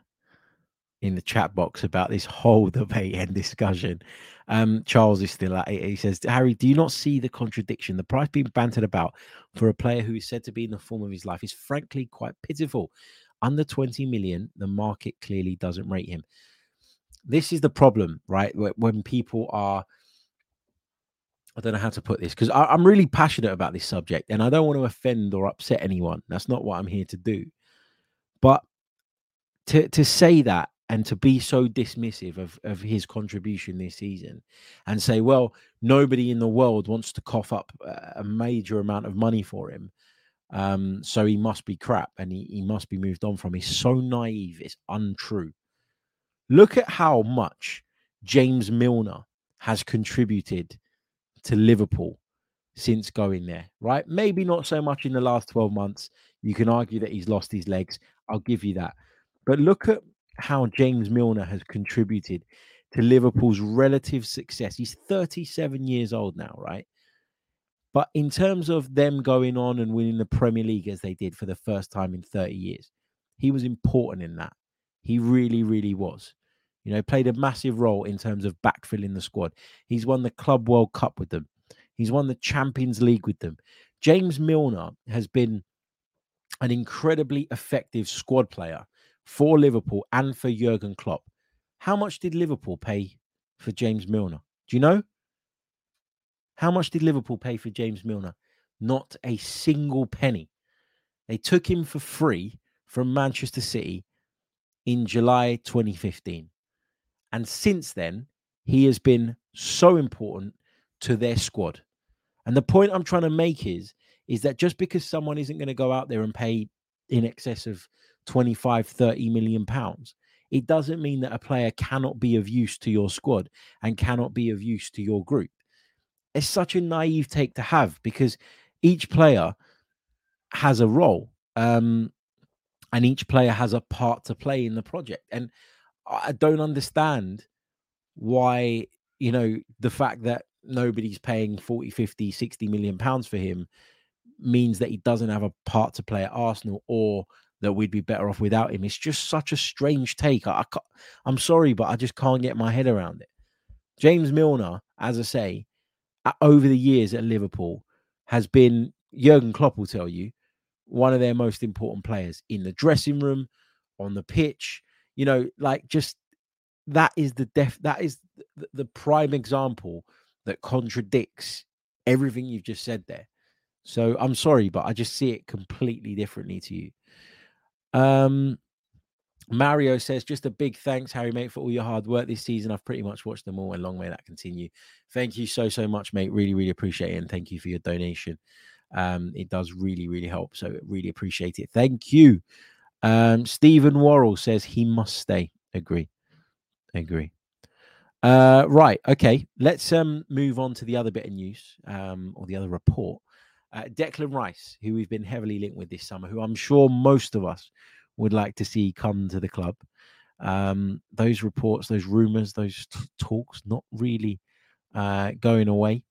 in the chat box about this whole debate and discussion. Um, Charles is still at it. He says, Harry, do you not see the contradiction? The price being bantered about for a player who is said to be in the form of his life is frankly quite pitiful. Under 20 million, the market clearly doesn't rate him. This is the problem, right? When people are I don't know how to put this because I'm really passionate about this subject and I don't want to offend or upset anyone. That's not what I'm here to do. But to to say that and to be so dismissive of, of his contribution this season and say, well, nobody in the world wants to cough up a major amount of money for him. Um, so he must be crap and he, he must be moved on from. He's so naive, it's untrue. Look at how much James Milner has contributed to Liverpool since going there, right? Maybe not so much in the last 12 months. You can argue that he's lost his legs. I'll give you that. But look at how James Milner has contributed to Liverpool's relative success. He's 37 years old now, right? But in terms of them going on and winning the Premier League as they did for the first time in 30 years, he was important in that. He really, really was. You know, played a massive role in terms of backfilling the squad. He's won the Club World Cup with them. He's won the Champions League with them. James Milner has been an incredibly effective squad player for Liverpool and for Jurgen Klopp. How much did Liverpool pay for James Milner? Do you know? How much did Liverpool pay for James Milner? Not a single penny. They took him for free from Manchester City in July 2015. And since then, he has been so important to their squad. And the point I'm trying to make is, is that just because someone isn't going to go out there and pay in excess of 25, 30 million pounds, it doesn't mean that a player cannot be of use to your squad and cannot be of use to your group. It's such a naive take to have because each player has a role. Um, and each player has a part to play in the project. And I don't understand why, you know, the fact that nobody's paying 40, 50, 60 million pounds for him means that he doesn't have a part to play at Arsenal or that we'd be better off without him. It's just such a strange take. I, I I'm sorry, but I just can't get my head around it. James Milner, as I say, over the years at Liverpool, has been Jurgen Klopp will tell you one of their most important players in the dressing room, on the pitch. You know, like just that is the def that is the, the prime example that contradicts everything you've just said there. So I'm sorry, but I just see it completely differently to you. Um, Mario says, just a big thanks, Harry, mate, for all your hard work this season. I've pretty much watched them all, and long may that continue. Thank you so, so much, mate. Really, really appreciate it. And thank you for your donation. Um, it does really, really help. So, really appreciate it. Thank you. Um, Stephen Worrell says he must stay. Agree. Agree. Uh, right. Okay. Let's um move on to the other bit of news, um, or the other report. Uh, Declan Rice, who we've been heavily linked with this summer, who I'm sure most of us would like to see come to the club. Um, those reports, those rumors, those t- talks, not really uh, going away.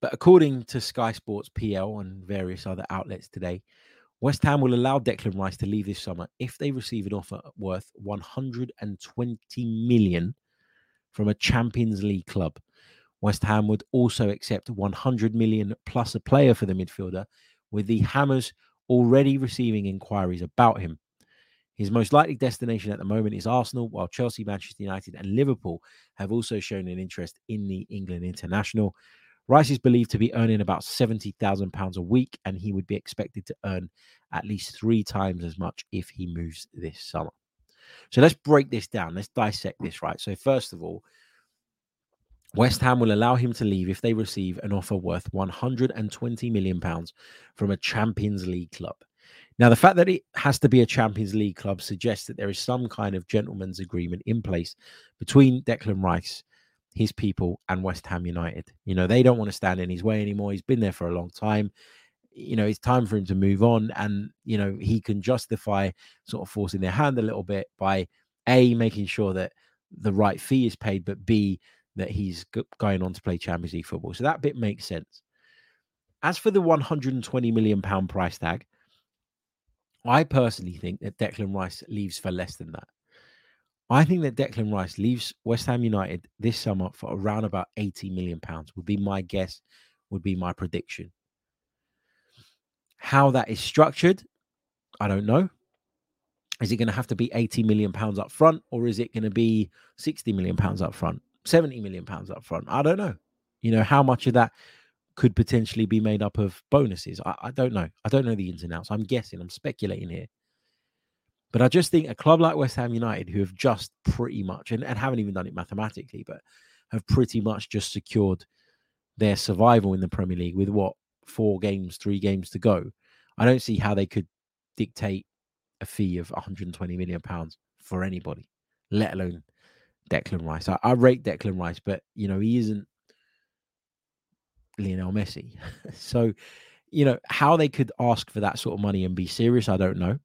But according to Sky Sports PL and various other outlets today, West Ham will allow Declan Rice to leave this summer if they receive an offer worth 120 million from a Champions League club. West Ham would also accept 100 million plus a player for the midfielder, with the Hammers already receiving inquiries about him. His most likely destination at the moment is Arsenal, while Chelsea, Manchester United, and Liverpool have also shown an interest in the England international. Rice is believed to be earning about £70,000 a week, and he would be expected to earn at least three times as much if he moves this summer. So let's break this down. Let's dissect this, right? So, first of all, West Ham will allow him to leave if they receive an offer worth 120 million pounds from a Champions League club. Now, the fact that it has to be a Champions League club suggests that there is some kind of gentleman's agreement in place between Declan Rice, his people, and West Ham United. You know, they don't want to stand in his way anymore. He's been there for a long time. You know, it's time for him to move on. And, you know, he can justify sort of forcing their hand a little bit by A, making sure that the right fee is paid, but B, that he's going on to play Champions League football. So that bit makes sense. As for the 120 million pound price tag, I personally think that Declan Rice leaves for less than that. I think that Declan Rice leaves West Ham United this summer for around about 80 million pounds would be my guess, would be my prediction. How that is structured, I don't know. Is it going to have to be 80 million pounds up front or is it going to be 60 million pounds up front? 70 million pounds up front. I don't know. You know, how much of that could potentially be made up of bonuses? I, I don't know. I don't know the ins and outs. I'm guessing, I'm speculating here. But I just think a club like West Ham United, who have just pretty much, and, and haven't even done it mathematically, but have pretty much just secured their survival in the Premier League with what, four games, three games to go. I don't see how they could dictate a fee of 120 million pounds for anybody, let alone Declan Rice. I, I rate Declan Rice, but you know he isn't Lionel Messi. (laughs) so, you know how they could ask for that sort of money and be serious, I don't know.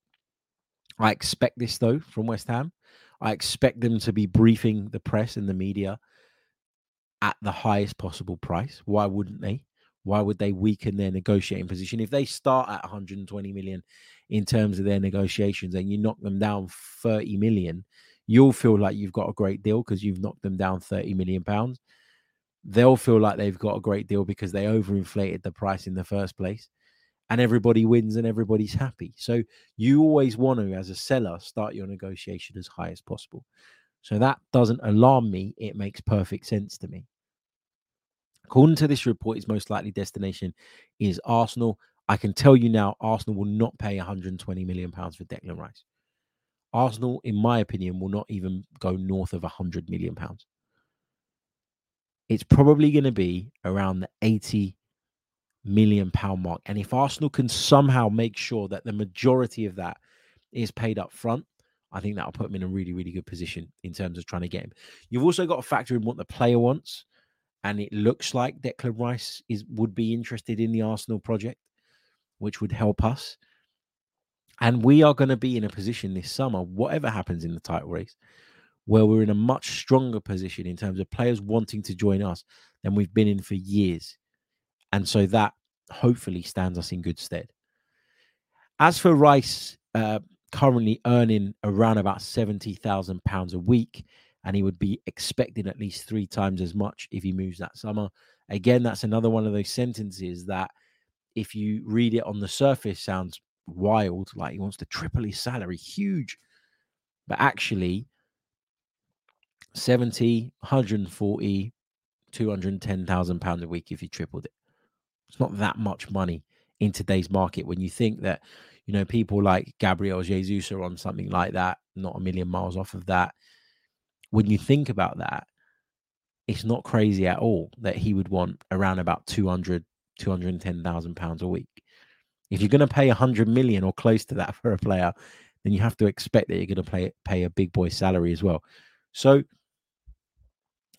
I expect this though from West Ham. I expect them to be briefing the press and the media at the highest possible price. Why wouldn't they? Why would they weaken their negotiating position if they start at 120 million in terms of their negotiations and you knock them down 30 million? You'll feel like you've got a great deal because you've knocked them down 30 million pounds. They'll feel like they've got a great deal because they overinflated the price in the first place. And everybody wins and everybody's happy. So you always want to, as a seller, start your negotiation as high as possible. So that doesn't alarm me. It makes perfect sense to me. According to this report, his most likely destination is Arsenal. I can tell you now, Arsenal will not pay 120 million pounds for Declan Rice. Arsenal, in my opinion, will not even go north of 100 million pounds. It's probably going to be around the 80 million pound mark. And if Arsenal can somehow make sure that the majority of that is paid up front, I think that'll put them in a really, really good position in terms of trying to get him. You've also got to factor in what the player wants. And it looks like Declan Rice is would be interested in the Arsenal project, which would help us. And we are going to be in a position this summer, whatever happens in the title race, where we're in a much stronger position in terms of players wanting to join us than we've been in for years. And so that hopefully stands us in good stead. As for Rice, uh, currently earning around about £70,000 a week, and he would be expecting at least three times as much if he moves that summer. Again, that's another one of those sentences that, if you read it on the surface, sounds wild, like he wants to triple his salary, huge. But actually, 70, 140, 210,000 pounds a week if you tripled it. It's not that much money in today's market when you think that, you know, people like Gabriel Jesus are on something like that, not a million miles off of that. When you think about that, it's not crazy at all that he would want around about 200, 210,000 pounds a week. If you're going to pay 100 million or close to that for a player, then you have to expect that you're going to pay pay a big boy salary as well. So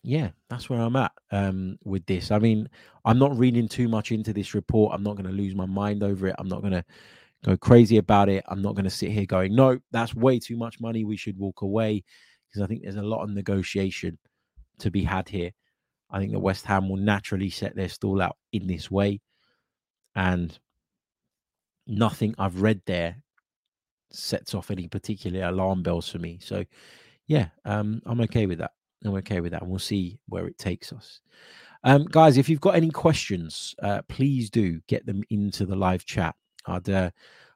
yeah, that's where I'm at um, with this. I mean, I'm not reading too much into this report. I'm not going to lose my mind over it. I'm not going to go crazy about it. I'm not going to sit here going, no, that's way too much money. We should walk away because I think there's a lot of negotiation to be had here. I think that West Ham will naturally set their stall out in this way. And nothing I've read there sets off any particular alarm bells for me. So, yeah, um, I'm okay with that. I'm okay with that. And we'll see where it takes us. Um, guys, if you've got any questions, uh, please do get them into the live chat. I'd uh,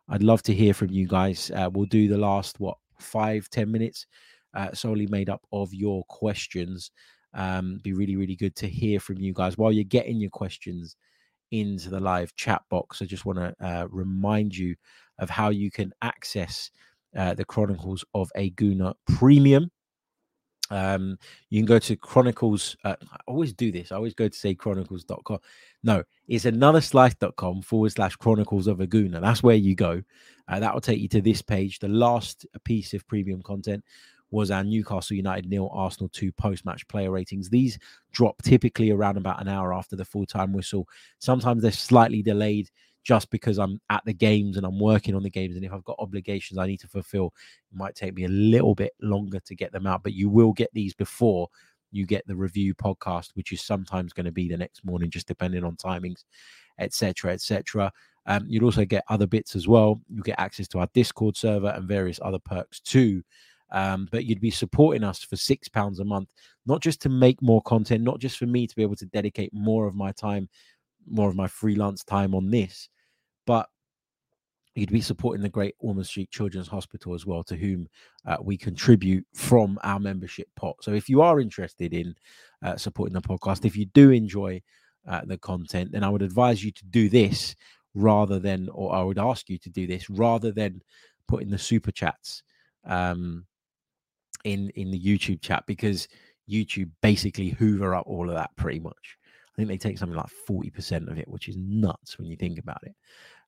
I'd love to hear from you guys. Uh, we'll do the last what five ten minutes uh, solely made up of your questions. Um, be really really good to hear from you guys while you're getting your questions into the live chat box. I just want to uh, remind you of how you can access uh, the Chronicles of a Gooner Premium. Um, you can go to Chronicles. Uh, I always do this. I always go to say chronicles.com. No, it's another slice.com forward slash chronicles of a gooner. That's where you go. Uh, that will take you to this page. The last piece of premium content was our Newcastle United nil Arsenal 2 post match player ratings. These drop typically around about an hour after the full time whistle. Sometimes they're slightly delayed just because I'm at the games and I'm working on the games. And if I've got obligations I need to fulfill, it might take me a little bit longer to get them out. But you will get these before you get the review podcast, which is sometimes going to be the next morning, just depending on timings, etc., etc. Um, you'll also get other bits as well. You get access to our Discord server and various other perks too. Um, but you'd be supporting us for six pounds a month, not just to make more content, not just for me to be able to dedicate more of my time, more of my freelance time on this, but you'd be supporting the Great Ormond Street Children's Hospital as well, to whom uh, we contribute from our membership pot. So if you are interested in uh, supporting the podcast, if you do enjoy uh, the content, then I would advise you to do this rather than, or I would ask you to do this rather than putting the super chats um, in in the YouTube chat because YouTube basically hoover up all of that pretty much. I think they take something like 40% of it, which is nuts when you think about it.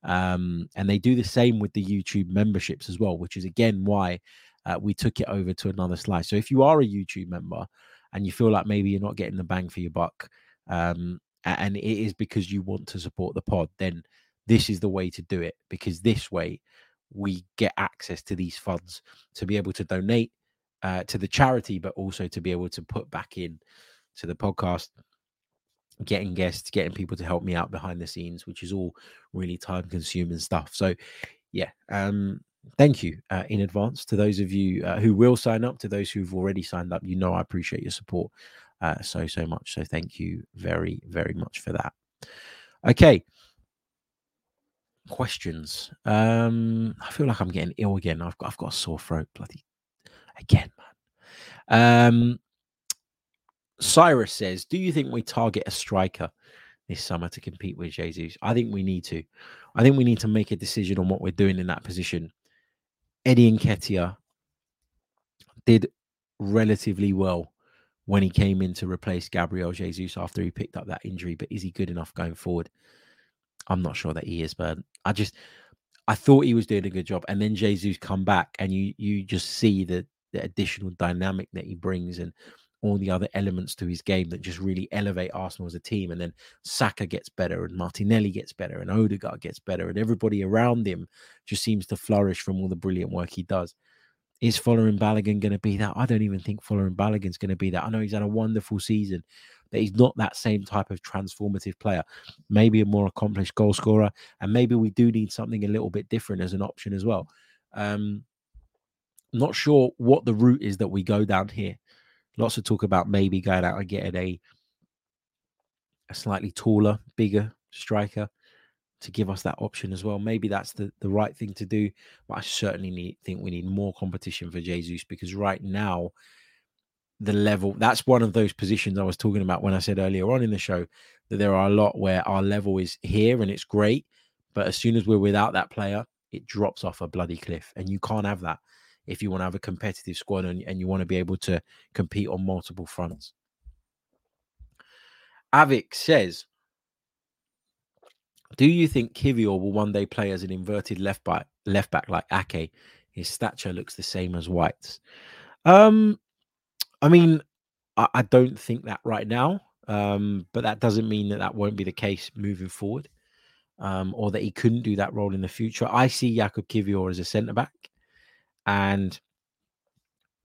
Um, and they do the same with the YouTube memberships as well, which is again why uh, we took it over to another slice. So if you are a YouTube member and you feel like maybe you're not getting the bang for your buck, um, and it is because you want to support the pod, then this is the way to do it because this way we get access to these funds to be able to donate uh, to the charity, but also to be able to put back in to the podcast getting guests, getting people to help me out behind the scenes, which is all really time consuming stuff. So, yeah, um, thank you uh, in advance to those of you uh, who will sign up, to those who've already signed up. You know, I appreciate your support uh, so, so much. So, thank you very, very much for that. Okay. Questions. Um, I feel like I'm getting ill again. I've got I've got a sore throat, bloody again, man. Um, Cyrus says, Do you think we target a striker this summer to compete with Jesus? I think we need to. I think we need to make a decision on what we're doing in that position. Eddie Nketiah did relatively well when he came in to replace Gabriel Jesus after he picked up that injury, but is he good enough going forward? I'm not sure that he is, but I just I thought he was doing a good job. And then Jesus come back and you you just see the the additional dynamic that he brings and all the other elements to his game that just really elevate Arsenal as a team. And then Saka gets better, and Martinelli gets better, and Odegaard gets better, and everybody around him just seems to flourish from all the brilliant work he does. Is Folarin Balogun going to be that? I don't even think Folarin Balogun's going to be that. I know he's had a wonderful season, but he's not that same type of transformative player. Maybe a more accomplished goal scorer, and maybe we do need something a little bit different as an option as well. Um, not sure what the route is that we go down here. Lots of talk about maybe going out and getting a a slightly taller, bigger striker to give us that option as well. Maybe that's the, the right thing to do. But I certainly need, think we need more competition for Jesus because right now, the level that's one of those positions I was talking about when I said earlier on in the show that there are a lot where our level is here and it's great. But as soon as we're without that player, it drops off a bloody cliff. And you can't have that if you want to have a competitive squad and, and you want to be able to compete on multiple fronts. Avik says, Do you think Kiwior will one day play as an inverted left back, left back like Ake? His stature looks the same as White's. Um, I mean, I, I don't think that right now, um, but that doesn't mean that that won't be the case moving forward, um, or that he couldn't do that role in the future. I see Jakub Kiwior as a centre back. And,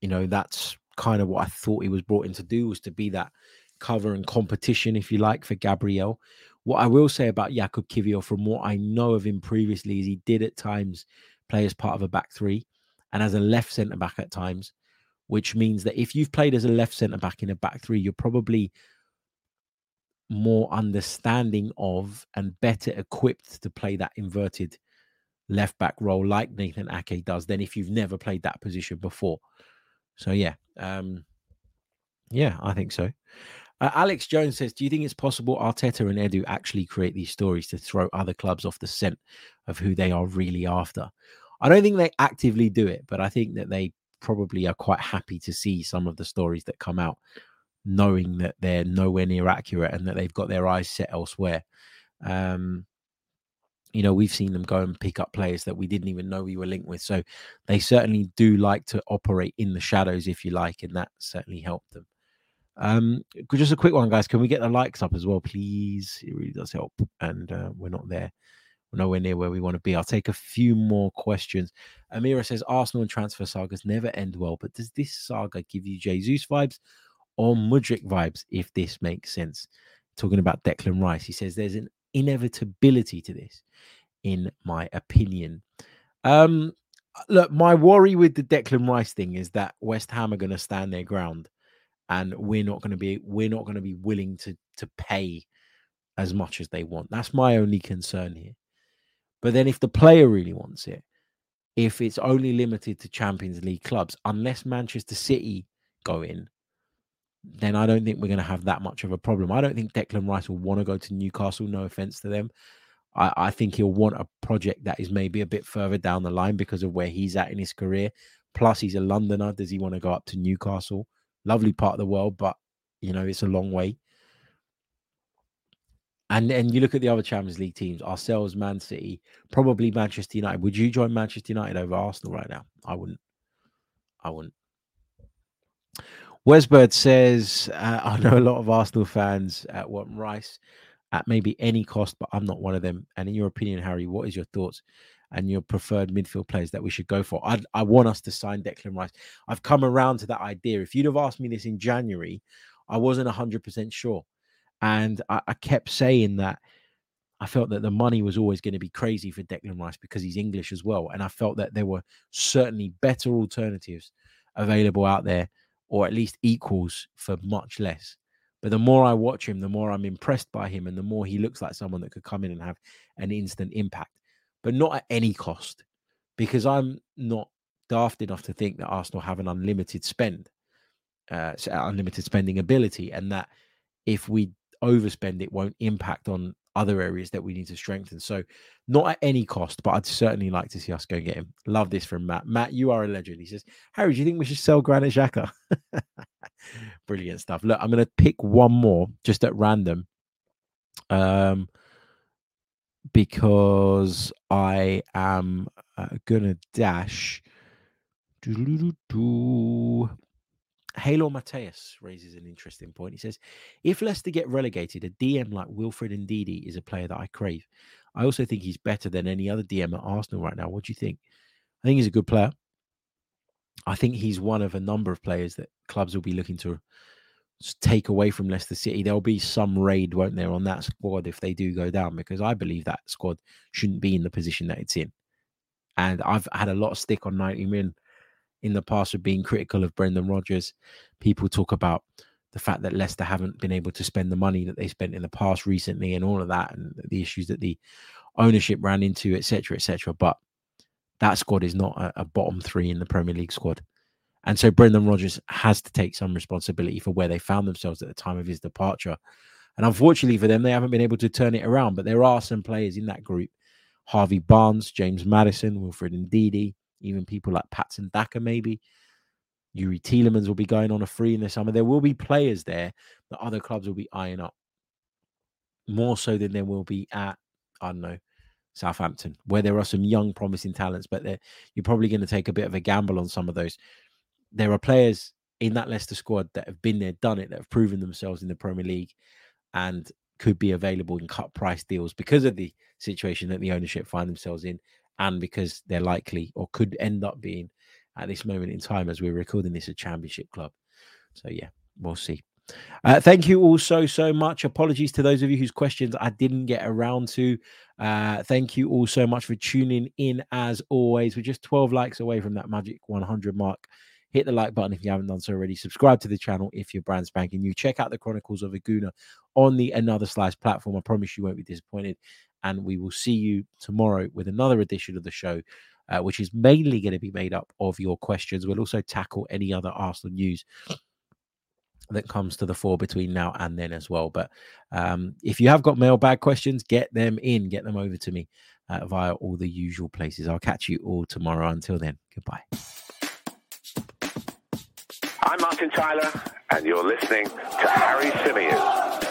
you know, that's kind of what I thought he was brought in to do was to be that cover and competition, if you like, for Gabriel. What I will say about Jakub Kiwior, from what I know of him previously, is he did at times play as part of a back three and as a left centre back at times, which means that if you've played as a left centre back in a back three, you're probably more understanding of and better equipped to play that inverted left back role like Nathan Ake does than if you've never played that position before. So yeah, um, yeah, I think so. Uh, Alex Jones says, "Do you think it's possible Arteta and Edu actually create these stories to throw other clubs off the scent of who they are really after?" I don't think they actively do it, but I think that they probably are quite happy to see some of the stories that come out, knowing that they're nowhere near accurate and that they've got their eyes set elsewhere. Um, you know, we've seen them go and pick up players that we didn't even know we were linked with. So they certainly do like to operate in the shadows, if you like, and that certainly helped them. Um, just a quick one, guys. Can we get the likes up as well, please? It really does help. And uh, we're not there. We're nowhere near where we want to be. I'll take a few more questions. Amira says Arsenal and transfer sagas never end well, but does this saga give you Jesus vibes or Mudryk vibes, if this makes sense? Talking about Declan Rice, he says there's an inevitability to this, in my opinion. Um, look, my worry with the Declan Rice thing is that West Ham are going to stand their ground, and we're not going to be we're not going to be willing to to pay as much as they want. That's my only concern here. But then, if the player really wants it, if it's only limited to Champions League clubs, unless Manchester City go in, then I don't think we're going to have that much of a problem. I don't think Declan Rice will want to go to Newcastle. No offense to them. I, I, think he'll want a project that is maybe a bit further down the line because of where he's at in his career. Plus, he's a Londoner. Does he want to go up to Newcastle? Lovely part of the world, but you know it's a long way. And and you look at the other Champions League teams, ourselves, Man City, probably Manchester United. Would you join Manchester United over Arsenal right now? I wouldn't. I wouldn't. Wesbird says, uh, I know a lot of Arsenal fans uh, want Rice at maybe any cost, but I'm not one of them. And in your opinion, Harry, what is your thoughts and your preferred midfield players that we should go for? i I want us to sign Declan Rice. I've come around to that idea. If you'd have asked me this in January, I wasn't 100% sure. And I, I kept saying that I felt that the money was always going to be crazy for Declan Rice because he's English as well. And I felt that there were certainly better alternatives available out there or at least equals for much less. But the more I watch him, the more I'm impressed by him, and the more he looks like someone that could come in and have an instant impact, but not at any cost, because I'm not daft enough to think that Arsenal have an unlimited spend, uh, unlimited spending ability, and that if we overspend, it won't impact on other areas that we need to strengthen. So, not at any cost, but I'd certainly like to see us go get him. Love this from Matt. Matt, you are a legend. He says, Harry, do you think we should sell Granit Xhaka? (laughs) Brilliant stuff. Look, I'm going to pick one more just at random. Um, because I am uh, gonna dash. Halo Mateus raises an interesting point. He says, if Leicester get relegated, a DM like Wilfred Ndidi is a player that I crave. I also think he's better than any other DM at Arsenal right now. What do you think? I think he's a good player. I think he's one of a number of players that clubs will be looking to take away from Leicester City. There'll be some raid, won't there, on that squad if they do go down, because I believe that squad shouldn't be in the position that it's in. And I've had a lot of stick on 90 min in the past of being critical of Brendan Rodgers. People talk about the fact that Leicester haven't been able to spend the money that they spent in the past recently and all of that and the issues that the ownership ran into, etc., etc. But that squad is not a, a, bottom three in the Premier League squad. And so Brendan Rodgers has to take some responsibility for where they found themselves at the time of his departure. And unfortunately for them, they haven't been able to turn it around. But there are some players in that group Harvey Barnes, James Maddison, Wilfred Ndidi, even people like Patson Daka, maybe. Youri Tielemans will be going on a free in the summer. There will be players there that other clubs will be eyeing up more so than there will be at, I don't know, Southampton, where there are some young, promising talents, but you're probably going to take a bit of a gamble on some of those. There are players in that Leicester squad that have been there, done it, that have proven themselves in the Premier League and could be available in cut price deals because of the situation that the ownership find themselves in and because they're likely or could end up being at this moment in time as we're recording this a championship club. So yeah, we'll see. Uh, thank you all so so much. Apologies to those of you whose questions I didn't get around to. Uh, thank you all so much for tuning in as always. We're just 12 likes away from that magic 100 mark. Hit the like button if you haven't done so already. Subscribe to the channel if you're brand spanking new. Check out the Chronicles of a Gooner on the Another Slice platform. I promise you won't be disappointed. And we will see you tomorrow with another edition of the show uh, which is mainly going to be made up of your questions. We'll also tackle any other Arsenal news that comes to the fore between now and then as well. But um, if you have got mailbag questions, get them in, get them over to me uh, via all the usual places. I'll catch you all tomorrow. Until then, goodbye. I'm Martin Tyler, and you're listening to Harry Symeou.